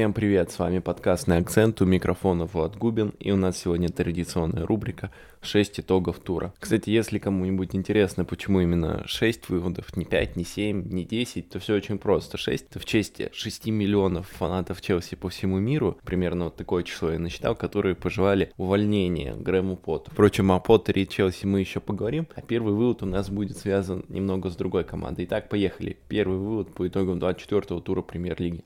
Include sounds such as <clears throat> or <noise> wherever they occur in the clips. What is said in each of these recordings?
Всем привет, с вами подкастный акцент, у микрофона Влад Губин, и у нас сегодня традиционная рубрика 6 итогов тура. Кстати, если кому-нибудь интересно, почему именно 6 выводов, не 5, не 7, не 10, то все очень просто. 6 это в честь 6 миллионов фанатов Челси по всему миру, примерно вот такое число я насчитал, которые пожелали увольнения Грэму Потту. Впрочем, о Поттере и Челси мы еще поговорим, а первый вывод у нас будет связан немного с другой командой. Итак, поехали. Первый вывод по итогам 24-го тура Премьер-лиги.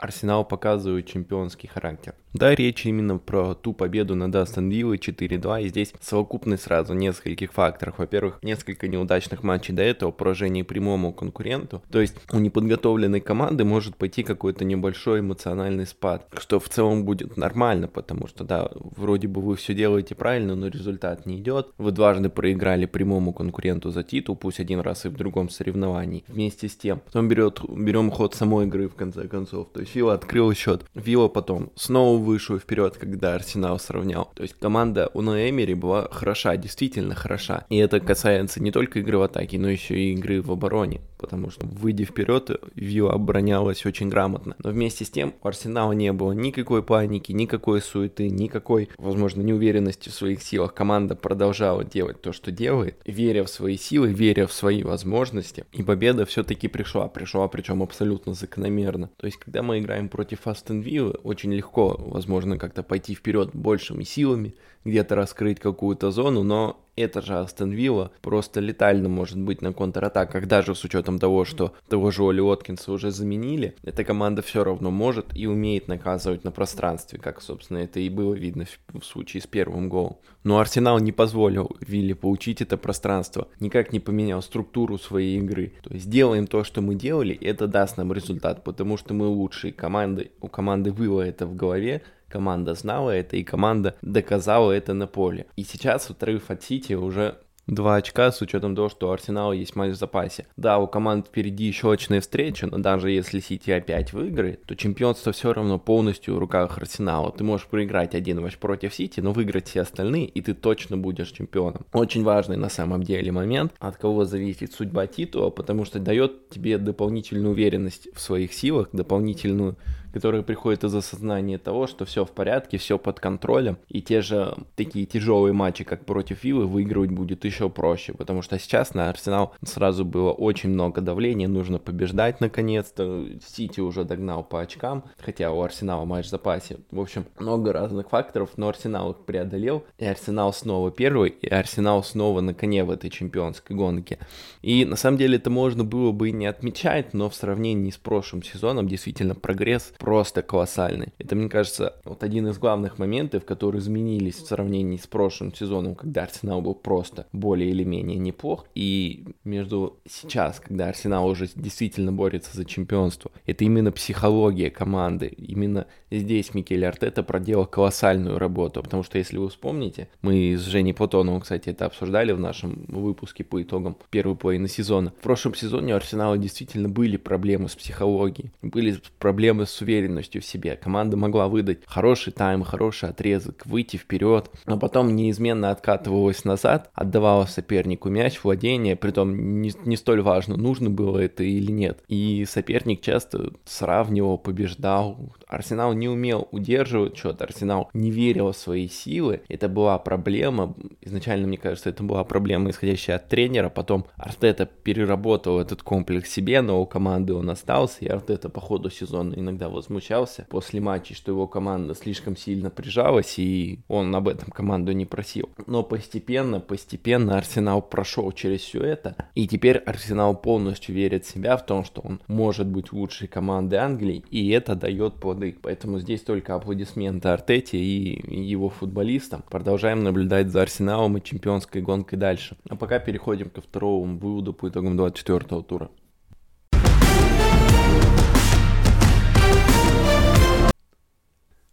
Арсенал показывает чемпионский характер. Да, речь именно про ту победу над Астон Виллой 4-2, и здесь совокупность сразу нескольких факторов. Во-первых, несколько неудачных матчей до этого, поражение прямому конкуренту. То есть у неподготовленной команды может пойти какой-то небольшой эмоциональный спад, что в целом будет нормально, потому что, да, вроде бы вы все делаете правильно, но результат не идет. Вы дважды проиграли прямому конкуренту за титул, пусть один раз и в другом соревновании. Вместе с тем, потом берет, берем ход самой игры в конце концов. То есть Вилла открыл счет. Вилла потом снова вышел вперед, когда Арсенал сравнял. То есть команда у Эмери была хороша, действительно хороша. И это касается не только игры в атаке, но еще и игры в обороне. Потому что, выйдя вперед, Вилла оборонялась очень грамотно. Но вместе с тем у Арсенала не было никакой паники, никакой суеты, никакой, возможно, неуверенности в своих силах. Команда продолжала делать то, что делает, веря в свои силы, веря в свои возможности. И победа все-таки пришла. Пришла, причем абсолютно закономерно. То есть, когда мы играем против Астон Виллы, очень легко, возможно, как-то пойти вперед большими силами, где-то раскрыть какую-то зону, но это же Астон Вилла просто летально может быть на контратаках, даже с учетом того, что того же Оли Откинса уже заменили, эта команда все равно может и умеет наказывать на пространстве, как, собственно, это и было видно в, случае с первым голом. Но Арсенал не позволил Вилле получить это пространство, никак не поменял структуру своей игры. То есть делаем то, что мы делали, это даст нам результат, потому что мы лучшие команды, у команды было это в голове, команда знала это, и команда доказала это на поле. И сейчас отрыв от Сити уже Два очка с учетом того, что у Арсенала есть матч в запасе. Да, у команд впереди еще очная встреча, но даже если Сити опять выиграет, то чемпионство все равно полностью в руках Арсенала. Ты можешь проиграть один матч против Сити, но выиграть все остальные, и ты точно будешь чемпионом. Очень важный на самом деле момент, от кого зависит судьба титула, потому что дает тебе дополнительную уверенность в своих силах, дополнительную которая приходит из осознания того, что все в порядке, все под контролем, и те же такие тяжелые матчи, как против Виллы, выигрывать будет еще проще, потому что сейчас на Арсенал сразу было очень много давления, нужно побеждать наконец-то, Сити уже догнал по очкам, хотя у Арсенала матч в запасе. В общем, много разных факторов, но Арсенал их преодолел, и Арсенал снова первый, и Арсенал снова на коне в этой чемпионской гонке. И на самом деле это можно было бы и не отмечать, но в сравнении с прошлым сезоном действительно прогресс просто колоссальный. Это, мне кажется, вот один из главных моментов, которые изменились в сравнении с прошлым сезоном, когда Арсенал был просто более или менее неплох, и между сейчас, когда Арсенал уже действительно борется за чемпионство. Это именно психология команды. Именно здесь Микель Артета проделал колоссальную работу, потому что, если вы вспомните, мы с Женей Платоновым, кстати, это обсуждали в нашем выпуске по итогам первой половины сезона. В прошлом сезоне у Арсенала действительно были проблемы с психологией, были проблемы с уверенностью в себе. Команда могла выдать хороший тайм, хороший отрезок, выйти вперед, но потом неизменно откатывалась назад, отдавала сопернику мяч, владение, притом не, не столь важно, нужно было это или нет. И соперник часто сравнивал, побеждал. Арсенал не умел удерживать что-то, Арсенал не верил в свои силы. Это была проблема. Изначально, мне кажется, это была проблема, исходящая от тренера. Потом Артета переработал этот комплекс себе, но у команды он остался, и Артета по ходу сезона иногда возмущался после матча, что его команда слишком сильно прижалась, и он об этом команду не просил. Но постепенно, постепенно Арсенал прошел через все это, и теперь Арсенал полностью верит в себя в том, что он может быть лучшей командой Англии, и это дает плоды. Поэтому здесь только аплодисменты Артете и его футболистам. Продолжаем наблюдать за Арсеналом и чемпионской гонкой дальше. А пока переходим ко второму выводу по итогам 24 тура.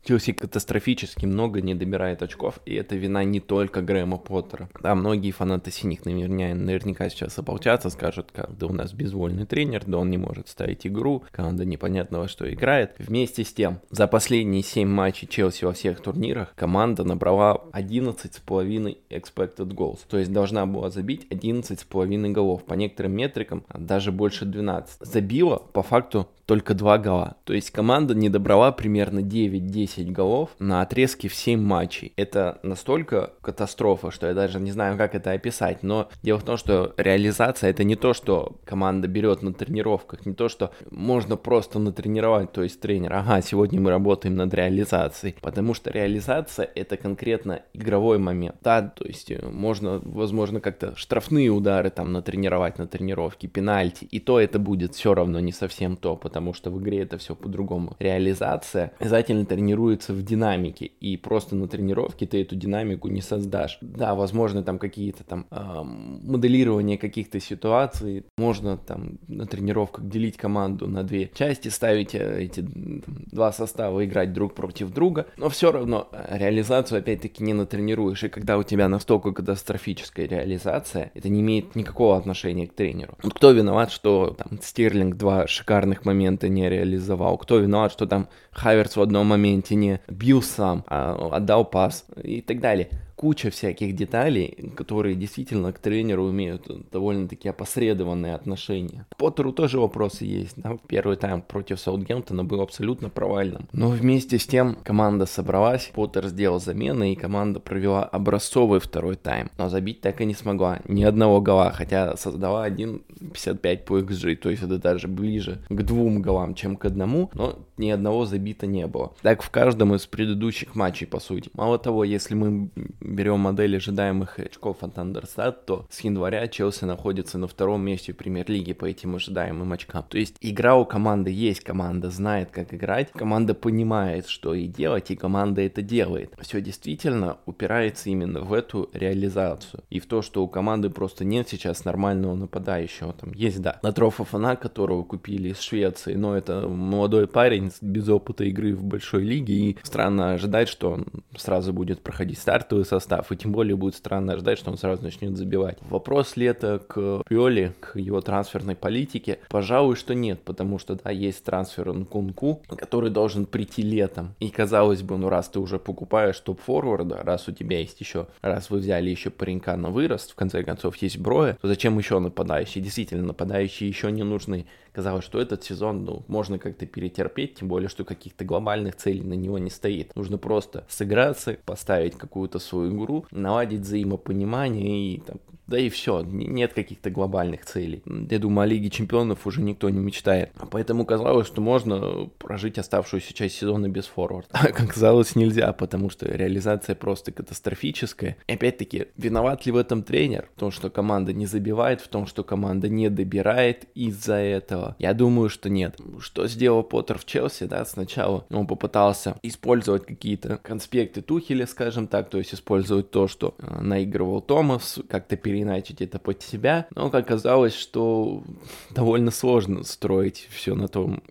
Челси катастрофически много не добирает очков, и это вина не только Грэма Поттера. Да, многие фанаты синих наверняка, наверняка сейчас ополчатся, скажут, как, да у нас безвольный тренер, да он не может ставить игру, команда непонятно во что играет. Вместе с тем, за последние 7 матчей Челси во всех турнирах команда набрала 11,5 expected goals, то есть должна была забить 11,5 голов. По некоторым метрикам даже больше 12. Забила по факту только 2 гола. То есть команда не добрала примерно 9-10 голов на отрезке в 7 матчей. Это настолько катастрофа, что я даже не знаю, как это описать. Но дело в том, что реализация это не то, что команда берет на тренировках, не то, что можно просто натренировать, то есть тренер, ага, сегодня мы работаем над реализацией. Потому что реализация это конкретно игровой момент. Да, то есть э, можно, возможно, как-то штрафные удары там натренировать на тренировке, пенальти. И то это будет все равно не совсем то, потому что в игре это все по-другому. Реализация обязательно тренируется в динамике, и просто на тренировке ты эту динамику не создашь. Да, возможно, там какие-то там э, моделирование каких-то ситуаций, можно там на тренировках делить команду на две части, ставить э, эти два состава, играть друг против друга, но все равно э, реализацию опять-таки не натренируешь, и когда у тебя настолько катастрофическая реализация, это не имеет никакого отношения к тренеру. Вот кто виноват, что там Стерлинг два шикарных момента не реализовал, кто виноват, что там Хаверс в одном моменте не бил сам, а отдал пас и так далее куча всяких деталей, которые действительно к тренеру имеют довольно-таки опосредованные отношения. К Поттеру тоже вопросы есть. Да? Первый тайм против Саутгемптона был абсолютно провальным. Но вместе с тем команда собралась, Поттер сделал замены, и команда провела образцовый второй тайм. Но забить так и не смогла. Ни одного гола, хотя создала 1.55 по XG, то есть это даже ближе к двум голам, чем к одному, но ни одного забита не было. Так в каждом из предыдущих матчей, по сути. Мало того, если мы берем модель ожидаемых очков от Андерстат, то с января Челси находится на втором месте в премьер-лиге по этим ожидаемым очкам. То есть игра у команды есть, команда знает, как играть, команда понимает, что и делать, и команда это делает. Все действительно упирается именно в эту реализацию и в то, что у команды просто нет сейчас нормального нападающего. Там есть, да, Латрофа Фана, которого купили из Швеции, но это молодой парень без опыта игры в большой лиге, и странно ожидать, что он сразу будет проходить стартовый состав состав, и тем более будет странно ждать, что он сразу начнет забивать. Вопрос ли это к Пиоли, к его трансферной политике? Пожалуй, что нет, потому что, да, есть трансфер Нкунку, который должен прийти летом. И казалось бы, ну раз ты уже покупаешь топ-форварда, раз у тебя есть еще, раз вы взяли еще паренька на вырост, в конце концов есть Броя, то зачем еще нападающие? Действительно, нападающие еще не нужны. Казалось, что этот сезон, ну, можно как-то перетерпеть, тем более, что каких-то глобальных целей на него не стоит. Нужно просто сыграться, поставить какую-то свою игру, наладить взаимопонимание и там, да и все, нет каких-то глобальных целей. Я думаю, о Лиге Чемпионов уже никто не мечтает. Поэтому казалось, что можно прожить оставшуюся часть сезона без форварда. <laughs> А как казалось, нельзя, потому что реализация просто катастрофическая. И опять-таки, виноват ли в этом тренер? В том, что команда не забивает, в том, что команда не добирает из-за этого? Я думаю, что нет. Что сделал Поттер в Челси, да, сначала он попытался использовать какие-то конспекты Тухеля, скажем так, то есть использовать то, что э, наигрывал Томас, как-то перед переиначить это под себя, но оказалось, что довольно сложно строить все на том,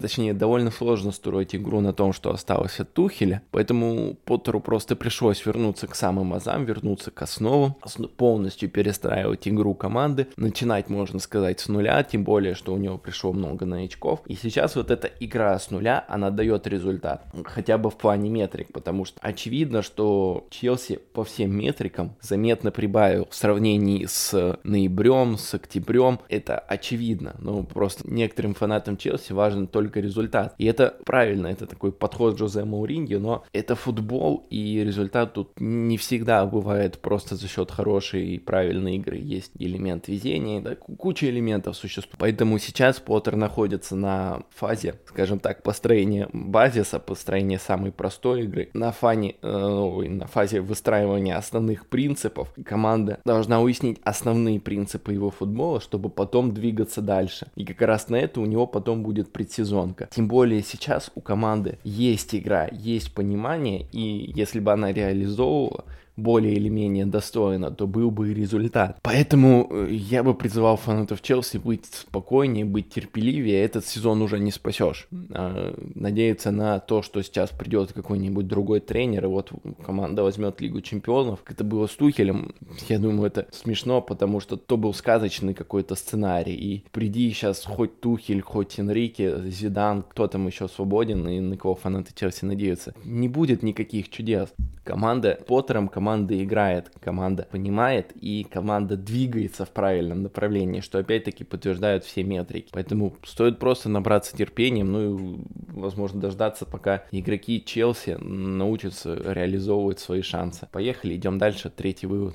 точнее, довольно сложно строить игру на том, что осталось от Тухеля, поэтому Поттеру просто пришлось вернуться к самым азам, вернуться к основам, полностью перестраивать игру команды, начинать, можно сказать, с нуля, тем более, что у него пришло много новичков, и сейчас вот эта игра с нуля, она дает результат, хотя бы в плане метрик, потому что очевидно, что Челси по всем метрикам заметно прибавил в сравнении с ноябрем, с октябрем, это очевидно. Ну, просто некоторым фанатам Челси важен только результат. И это правильно, это такой подход Жозе Мауриньо, но это футбол, и результат тут не всегда бывает просто за счет хорошей и правильной игры. Есть элемент везения, да, куча элементов существует. Поэтому сейчас Поттер находится на фазе, скажем так, построения базиса, построения самой простой игры, на, фане, э, на фазе выстраивания основных принципов. Команда должна должна уяснить основные принципы его футбола, чтобы потом двигаться дальше. И как раз на это у него потом будет предсезонка. Тем более сейчас у команды есть игра, есть понимание, и если бы она реализовывала, более или менее достойно, то был бы и результат. Поэтому э, я бы призывал фанатов Челси быть спокойнее, быть терпеливее. Этот сезон уже не спасешь. А, надеяться на то, что сейчас придет какой-нибудь другой тренер, и вот команда возьмет Лигу Чемпионов, это было с Тухелем, я думаю, это смешно, потому что то был сказочный какой-то сценарий. И приди сейчас хоть Тухель, хоть Энрике, Зидан, кто там еще свободен и на кого фанаты Челси надеются. Не будет никаких чудес. Команда Поттером, команда играет, команда понимает и команда двигается в правильном направлении, что опять-таки подтверждают все метрики. Поэтому стоит просто набраться терпением, ну и, возможно, дождаться, пока игроки Челси научатся реализовывать свои шансы. Поехали, идем дальше. Третий вывод.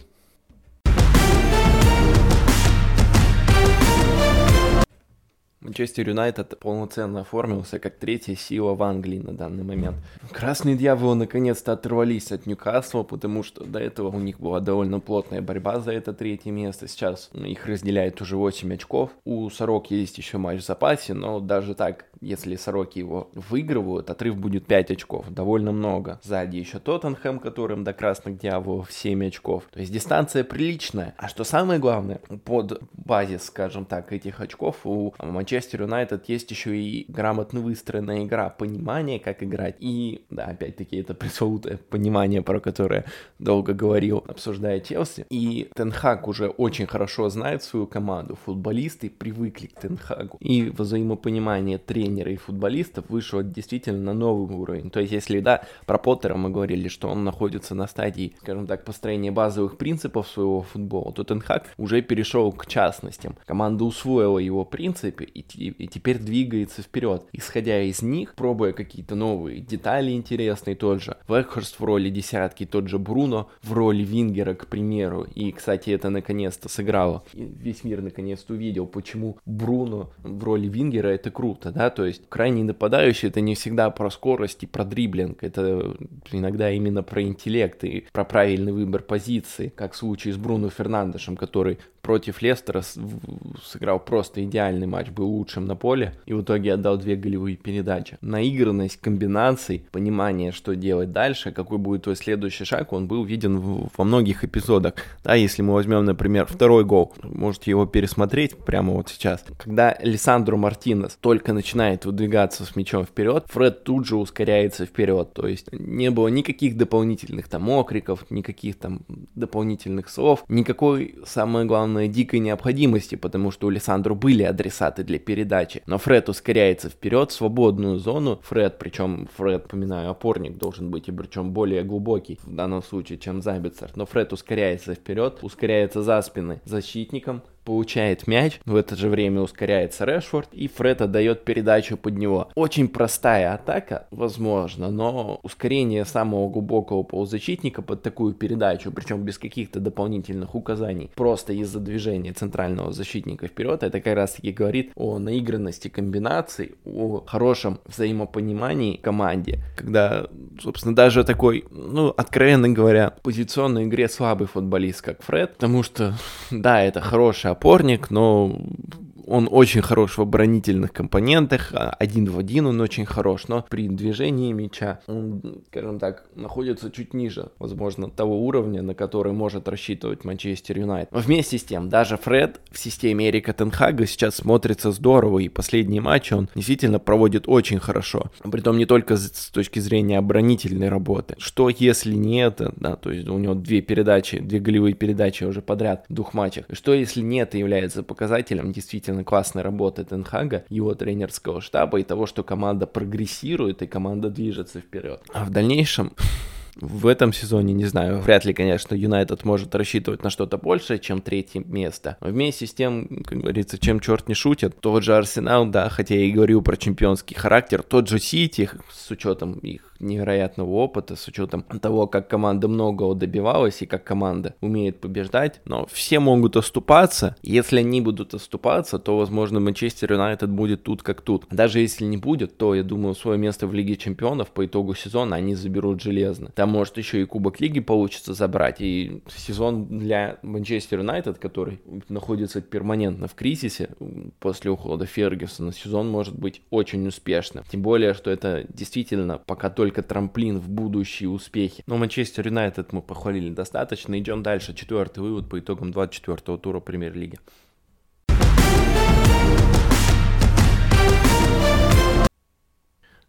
Манчестер Юнайтед полноценно оформился как третья сила в Англии на данный момент. Красные дьяволы наконец-то оторвались от Ньюкасла, потому что до этого у них была довольно плотная борьба за это третье место. Сейчас их разделяет уже 8 очков. У Сорок есть еще матч в запасе, но даже так, если Сороки его выигрывают, отрыв будет 5 очков. Довольно много. Сзади еще Тоттенхэм, которым до красных дьяволов 7 очков. То есть дистанция приличная. А что самое главное, под базис, скажем так, этих очков у Манчестер Манчестер Юнайтед есть еще и грамотно выстроенная игра, понимание, как играть. И, да, опять-таки, это пресловутое понимание, про которое долго говорил, обсуждая Челси. И Тенхак уже очень хорошо знает свою команду. Футболисты привыкли к Тенхагу. И взаимопонимание тренера и футболистов вышло действительно на новый уровень. То есть, если, да, про Поттера мы говорили, что он находится на стадии, скажем так, построения базовых принципов своего футбола, то Тенхак уже перешел к частностям. Команда усвоила его принципы и и, теперь двигается вперед. Исходя из них, пробуя какие-то новые детали интересные, тот же Векхорст в роли десятки, тот же Бруно в роли Вингера, к примеру. И, кстати, это наконец-то сыграло. И весь мир наконец-то увидел, почему Бруно в роли Вингера это круто, да, то есть крайний нападающий это не всегда про скорость и про дриблинг, это иногда именно про интеллект и про правильный выбор позиции, как в случае с Бруно Фернандешем, который против Лестера сыграл просто идеальный матч, был лучшим на поле и в итоге отдал две голевые передачи. Наигранность комбинаций, понимание, что делать дальше, какой будет твой следующий шаг, он был виден в, во многих эпизодах. Да, если мы возьмем, например, второй гол, можете его пересмотреть прямо вот сейчас. Когда Лиссандро Мартинес только начинает выдвигаться с мячом вперед, Фред тут же ускоряется вперед. То есть не было никаких дополнительных там окриков, никаких там дополнительных слов, никакой, самое главное, главное, дикой необходимости, потому что у Лиссандру были адресаты для передачи. Но Фред ускоряется вперед в свободную зону. Фред, причем Фред, поминаю, опорник должен быть, и причем более глубокий в данном случае, чем Забицер. Но Фред ускоряется вперед, ускоряется за спины защитником, получает мяч, в это же время ускоряется Решфорд, и Фред отдает передачу под него. Очень простая атака, возможно, но ускорение самого глубокого полузащитника под такую передачу, причем без каких-то дополнительных указаний, просто из-за движения центрального защитника вперед, это как раз таки говорит о наигранности комбинаций, о хорошем взаимопонимании команде, когда, собственно, даже такой, ну, откровенно говоря, позиционной игре слабый футболист, как Фред, потому что, <laughs> да, это хорошая опорник, но он очень хорош в оборонительных компонентах, а один в один он очень хорош, но при движении мяча он, скажем так, находится чуть ниже, возможно, того уровня, на который может рассчитывать Манчестер Юнайтед. Вместе с тем, даже Фред в системе Эрика Тенхага сейчас смотрится здорово, и последние матчи он действительно проводит очень хорошо. Притом не только с точки зрения оборонительной работы. Что если не это, да, то есть у него две передачи, две голевые передачи уже подряд в двух матчах. Что если не это является показателем действительно действительно классной работы Тенхага, его тренерского штаба и того, что команда прогрессирует и команда движется вперед. А в дальнейшем в этом сезоне, не знаю, вряд ли, конечно, Юнайтед может рассчитывать на что-то большее, чем третье место. Вместе с тем, как говорится, чем черт не шутит, тот же Арсенал, да, хотя я и говорю про чемпионский характер, тот же Сити, с учетом их невероятного опыта, с учетом <clears throat> того, как команда многого добивалась и как команда умеет побеждать, но все могут оступаться. Если они будут оступаться, то, возможно, Манчестер Юнайтед будет тут как тут. Даже если не будет, то, я думаю, свое место в Лиге Чемпионов по итогу сезона они заберут железно. Там, может, еще и Кубок Лиги получится забрать, и сезон для Манчестер Юнайтед, который находится перманентно в кризисе после ухода Фергюсона, сезон может быть очень успешным. Тем более, что это действительно пока только только трамплин в будущие успехи. Но Манчестер Юнайтед мы похвалили достаточно. Идем дальше. Четвертый вывод по итогам 24-го тура премьер-лиги.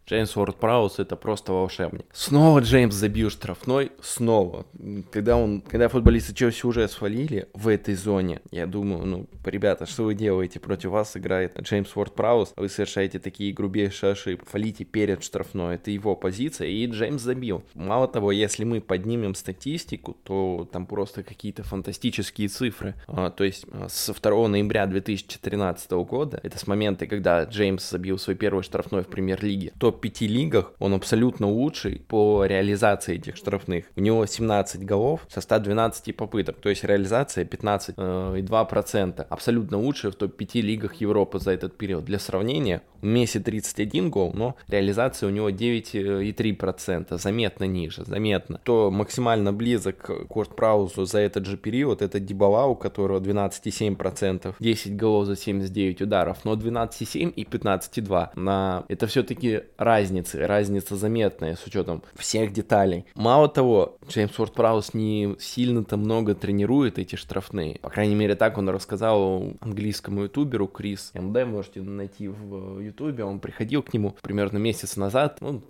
Джеймс Уорд Праус это просто волшебник. Снова Джеймс забил штрафной, снова. Когда, он, когда футболисты Челси уже свалили в этой зоне, я думаю, ну, ребята, что вы делаете? Против вас играет Джеймс Уорд Праус, вы совершаете такие грубейшие ошибки, фалите перед штрафной, это его позиция, и Джеймс забил. Мало того, если мы поднимем статистику, то там просто какие-то фантастические цифры. А, то есть а, со 2 ноября 2013 года, это с момента, когда Джеймс забил свой первый штрафной в премьер-лиге, то топ-5 лигах он абсолютно лучший по реализации этих штрафных. У него 17 голов со 112 попыток, то есть реализация 15,2%. Э, абсолютно лучший в топ-5 лигах Европы за этот период. Для сравнения, у Месси 31 гол, но реализация у него 9,3%, заметно ниже, заметно. То максимально близок к Корт Праузу за этот же период, это Дибала, у которого 12,7%, 10 голов за 79 ударов, но 12,7 и 15,2 на... Это все-таки разницы, разница заметная с учетом всех деталей. Мало того, Джеймс Уорд Праус не сильно-то много тренирует эти штрафные. По крайней мере, так он рассказал английскому ютуберу Крис МД, можете найти в ютубе. Он приходил к нему примерно месяц назад. Ну,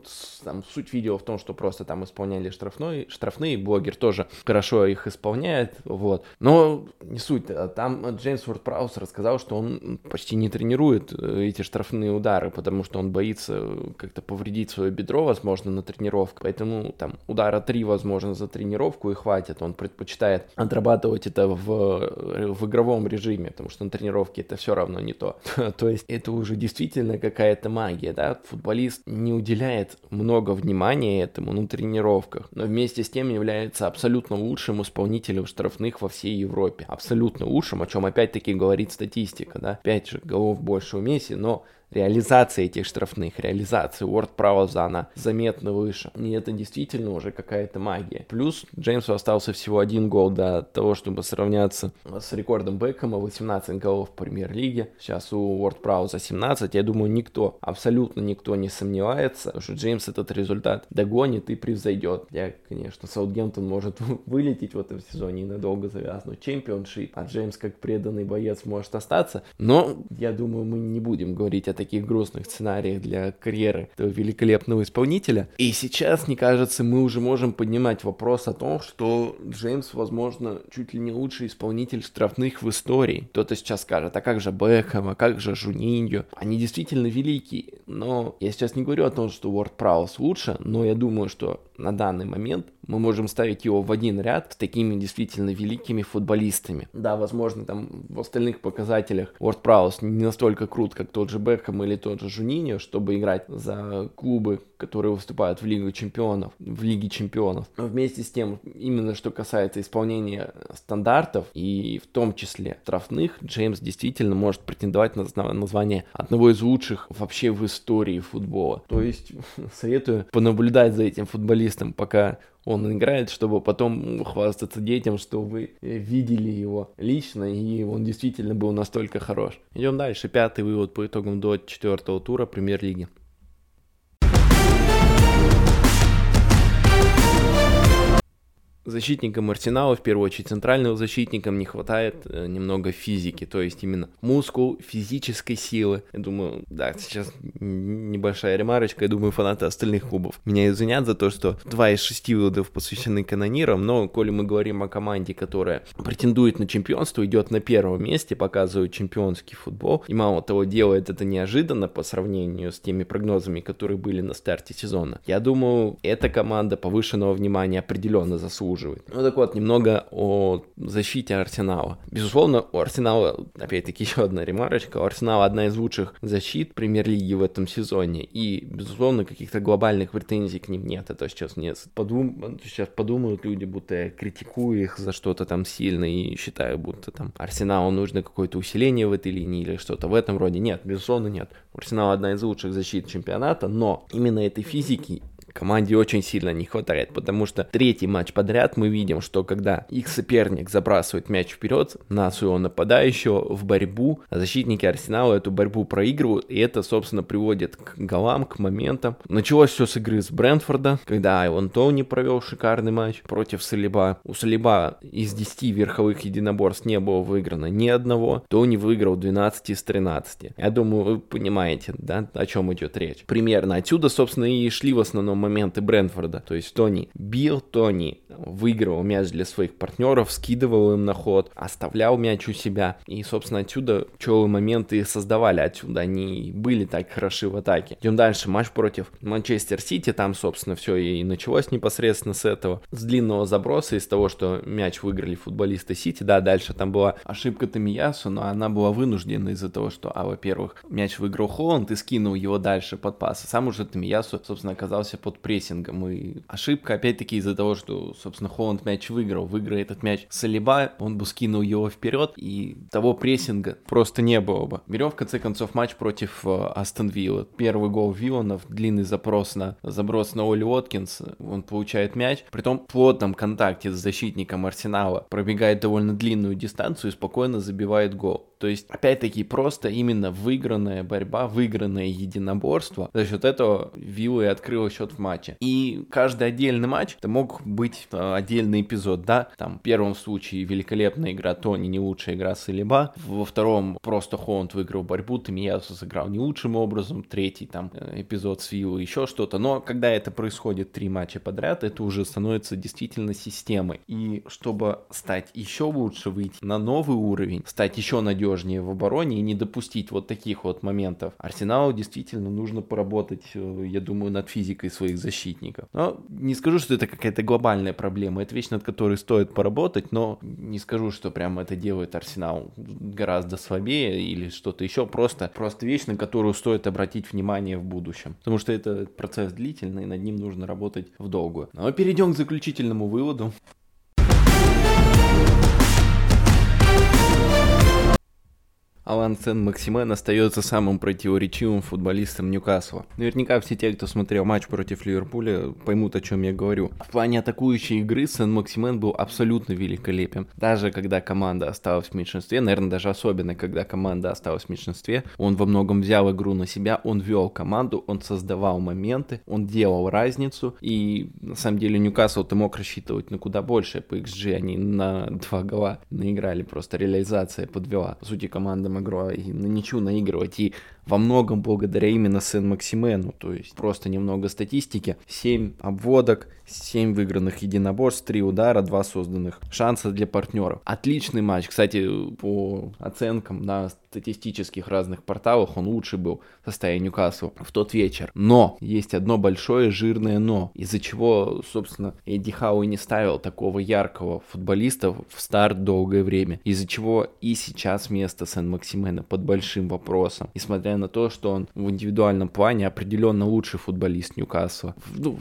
там суть видео в том, что просто там исполняли штрафной, штрафные, блогер тоже хорошо их исполняет, вот. Но не суть, а там Джеймс Уорд Праус рассказал, что он почти не тренирует э, эти штрафные удары, потому что он боится как-то повредить свое бедро, возможно, на тренировках. Поэтому там удара 3, возможно, за тренировку и хватит. Он предпочитает отрабатывать это в, в игровом режиме, потому что на тренировке это все равно не то. <laughs> то есть это уже действительно какая-то магия, да? Футболист не уделяет много внимания этому на тренировках, но вместе с тем является абсолютно лучшим исполнителем штрафных во всей Европе. Абсолютно лучшим, о чем опять-таки говорит статистика, да? 5 же голов больше у Месси, но реализация этих штрафных, реализация Уорд Прауза, заметно выше. И это действительно уже какая-то магия. Плюс Джеймсу остался всего один гол до того, чтобы сравняться с рекордом Бекхэма, 18 голов в премьер-лиге. Сейчас у Уорд Прауза 17. Я думаю, никто, абсолютно никто не сомневается, что Джеймс этот результат догонит и превзойдет. Я, конечно, Саутгемптон может <laughs> вылететь в этом сезоне и надолго завязнуть чемпионшип, а Джеймс как преданный боец может остаться. Но я думаю, мы не будем говорить о таких грустных сценариях для карьеры этого великолепного исполнителя. И сейчас, мне кажется, мы уже можем поднимать вопрос о том, что Джеймс, возможно, чуть ли не лучший исполнитель штрафных в истории. Кто-то сейчас скажет, а как же Бекхэм, а как же Жуниньо? Они действительно великие. Но я сейчас не говорю о том, что Уорд Праус лучше, но я думаю, что на данный момент мы можем ставить его в один ряд с такими действительно великими футболистами. Да, возможно, там в остальных показателях Уорд Праус не настолько крут, как тот же Бекхэм или тот же Жуниньо, чтобы играть за клубы, которые выступают в Лигу Чемпионов, в Лиге Чемпионов. Но вместе с тем, именно что касается исполнения стандартов и в том числе штрафных, Джеймс действительно может претендовать на название одного из лучших вообще в истории футбола. То есть <laughs> советую понаблюдать за этим футболистом, пока он играет, чтобы потом хвастаться детям, что вы видели его лично, и он действительно был настолько хорош. Идем дальше. Пятый вывод по итогам до четвертого тура премьер-лиги. Защитникам Арсенала, в первую очередь центральным защитникам, не хватает э, немного физики, то есть именно мускул, физической силы. Я думаю, да, сейчас небольшая ремарочка, я думаю, фанаты остальных клубов меня извинят за то, что два из шести выводов посвящены канонирам, но коли мы говорим о команде, которая претендует на чемпионство, идет на первом месте, показывает чемпионский футбол, и мало того, делает это неожиданно по сравнению с теми прогнозами, которые были на старте сезона. Я думаю, эта команда повышенного внимания определенно заслуживает заслуживает. Ну так вот, немного о защите Арсенала. Безусловно, у Арсенала, опять-таки <laughs> еще одна ремарочка, у Арсенала одна из лучших защит премьер-лиги в этом сезоне. И, безусловно, каких-то глобальных претензий к ним нет. Это сейчас не подум... сейчас подумают люди, будто я критикую их за что-то там сильно и считаю, будто там Арсеналу нужно какое-то усиление в этой линии или что-то в этом роде. Нет, безусловно, нет. У Арсенала одна из лучших защит чемпионата, но именно этой физики команде очень сильно не хватает, потому что третий матч подряд мы видим, что когда их соперник забрасывает мяч вперед на своего нападающего в борьбу, защитники Арсенала эту борьбу проигрывают, и это, собственно, приводит к голам, к моментам. Началось все с игры с Брэнфорда, когда Айван Тони провел шикарный матч против Салиба. У Салиба из 10 верховых единоборств не было выиграно ни одного. Тони выиграл 12 из 13. Я думаю, вы понимаете, да, о чем идет речь. Примерно отсюда, собственно, и шли в основном моменты Брэнфорда. То есть Тони бил, Тони выигрывал мяч для своих партнеров, скидывал им на ход, оставлял мяч у себя. И, собственно, отсюда пчелы моменты создавали отсюда. Они были так хороши в атаке. Идем дальше. Матч против Манчестер Сити. Там, собственно, все и началось непосредственно с этого. С длинного заброса из того, что мяч выиграли футболисты Сити. Да, дальше там была ошибка Тамиясу, но она была вынуждена из-за того, что, а, во-первых, мяч выиграл Холланд и скинул его дальше под пас. Сам уже Тамиясу, собственно, оказался под прессингом. И ошибка, опять-таки, из-за того, что, собственно, Холланд мяч выиграл. Выиграет этот мяч Салиба, он бы скинул его вперед, и того прессинга просто не было бы. Берем, в конце концов, матч против э, Астон Вилла. Первый гол Вилланов, длинный запрос на заброс на Оли Уоткинс, он получает мяч, при том плотном контакте с защитником Арсенала пробегает довольно длинную дистанцию и спокойно забивает гол. То есть, опять-таки, просто именно выигранная борьба, выигранное единоборство. За счет этого Вилла и открыла счет в матче. И каждый отдельный матч, это мог быть э, отдельный эпизод, да, там, в первом случае великолепная игра Тони, не лучшая игра Салиба, во втором просто Холланд выиграл борьбу, Тамиясу сыграл не лучшим образом, третий там э, эпизод с Виллой, еще что-то, но когда это происходит три матча подряд, это уже становится действительно системой. И чтобы стать еще лучше, выйти на новый уровень, стать еще надежнее в обороне и не допустить вот таких вот моментов, Арсеналу действительно нужно поработать, э, я думаю, над физикой своих защитников. Но не скажу, что это какая-то глобальная проблема, это вещь, над которой стоит поработать, но не скажу, что прям это делает Арсенал гораздо слабее или что-то еще, просто, просто вещь, на которую стоит обратить внимание в будущем. Потому что это процесс длительный, над ним нужно работать в долгую. Но перейдем к заключительному выводу. Алан Сен Максимен остается самым противоречивым футболистом Ньюкасла. Наверняка все те, кто смотрел матч против Ливерпуля, поймут, о чем я говорю. В плане атакующей игры Сен Максимен был абсолютно великолепен. Даже когда команда осталась в меньшинстве, наверное, даже особенно, когда команда осталась в меньшинстве, он во многом взял игру на себя, он вел команду, он создавал моменты, он делал разницу, и на самом деле Ньюкасл ты мог рассчитывать на куда больше по XG, они на два гола наиграли, просто реализация подвела. По сути, команда могла и на ничью наигрывать, и во многом благодаря именно Сен-Максимену, то есть просто немного статистики, 7 обводок, 7 выигранных единоборств, 3 удара, 2 созданных шанса для партнеров. Отличный матч, кстати, по оценкам на статистических разных порталах он лучше был в составе Ньюкасла в тот вечер. Но есть одно большое жирное но, из-за чего, собственно, Эдди Хау и не ставил такого яркого футболиста в старт долгое время, из-за чего и сейчас место Сен-Максимена под большим вопросом. Несмотря несмотря на то, что он в индивидуальном плане определенно лучший футболист Ньюкасла. Ну,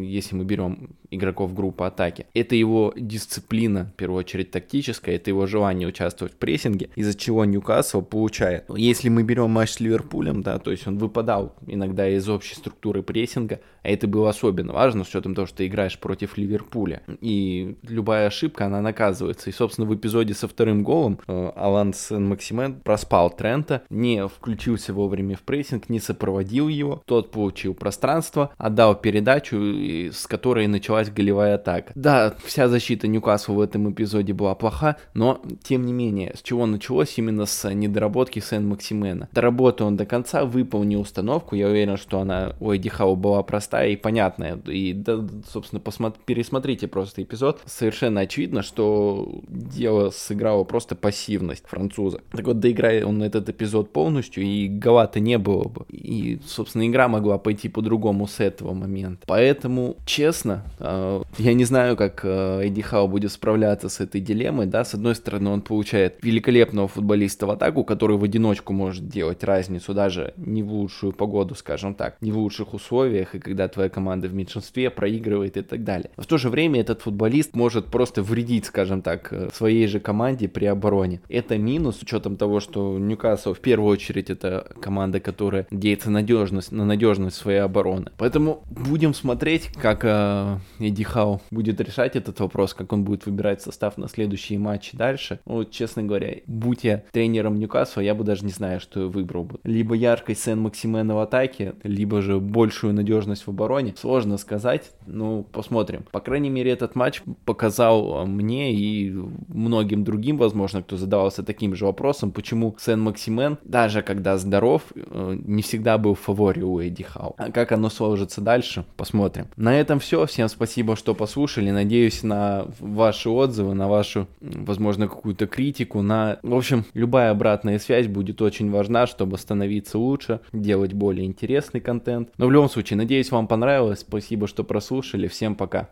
если мы берем игроков группы атаки. Это его дисциплина, в первую очередь тактическая, это его желание участвовать в прессинге, из-за чего Ньюкасл получает. Если мы берем матч с Ливерпулем, да, то есть он выпадал иногда из общей структуры прессинга, а это было особенно важно, с учетом того, что ты играешь против Ливерпуля. И любая ошибка, она наказывается. И, собственно, в эпизоде со вторым голом э, Алан Сен-Максимен проспал Трента, не включился вовремя в прессинг, не сопроводил его. Тот получил пространство, отдал передачу, с которой началась голевая атака. Да, вся защита Ньюкасла в этом эпизоде была плоха, но, тем не менее, с чего началось именно с недоработки Сен-Максимена. Доработал он до конца, выполнил установку, я уверен, что она у Эдди Хау была простая и понятная. И, да, собственно, посмотри, пересмотрите просто эпизод. Совершенно очевидно, что дело сыграло просто пассивность француза. Так вот, доиграя он этот эпизод полностью, и гола-то не было бы. И, собственно, игра могла пойти по-другому с этого момента. Поэтому, честно, э, я не знаю, как э, Эдди Хау будет справляться с этой дилеммой, да, с одной стороны, он получает великолепного футболиста в атаку, который в одиночку может делать разницу даже не в лучшую погоду, скажем так, не в лучших условиях, и когда твоя команда в меньшинстве проигрывает и так далее. В то же время этот футболист может просто вредить, скажем так, э, своей же команде при обороне. Это минус, с учетом того, что Ньюкасл в первую очередь это команда, которая надеется надежность, на надежность своей обороны. Поэтому будем смотреть, как э, Эдди Хау будет решать этот вопрос, как он будет выбирать состав на следующие матчи дальше. Ну, честно говоря, будь я тренером Ньюкасла, я бы даже не знаю, что я выбрал бы. Либо яркость Сен-Максимена в атаке, либо же большую надежность в обороне. Сложно сказать, ну, посмотрим. По крайней мере, этот матч показал мне и многим другим, возможно, кто задавался таким же вопросом, почему Сен-Максимен, даже когда здоров, э, не всегда был в фаворе у Эдди Хау. А как оно сложится дальше, посмотрим. На этом все. Всем спасибо, что послушали. Надеюсь на ваши отзывы, на вашу, возможно, какую-то критику, на... В общем, любая обратная связь будет очень важна, чтобы становиться лучше, делать более интересный контент. Но в любом случае, надеюсь, вам понравилось. Спасибо, что прослушали. Всем пока.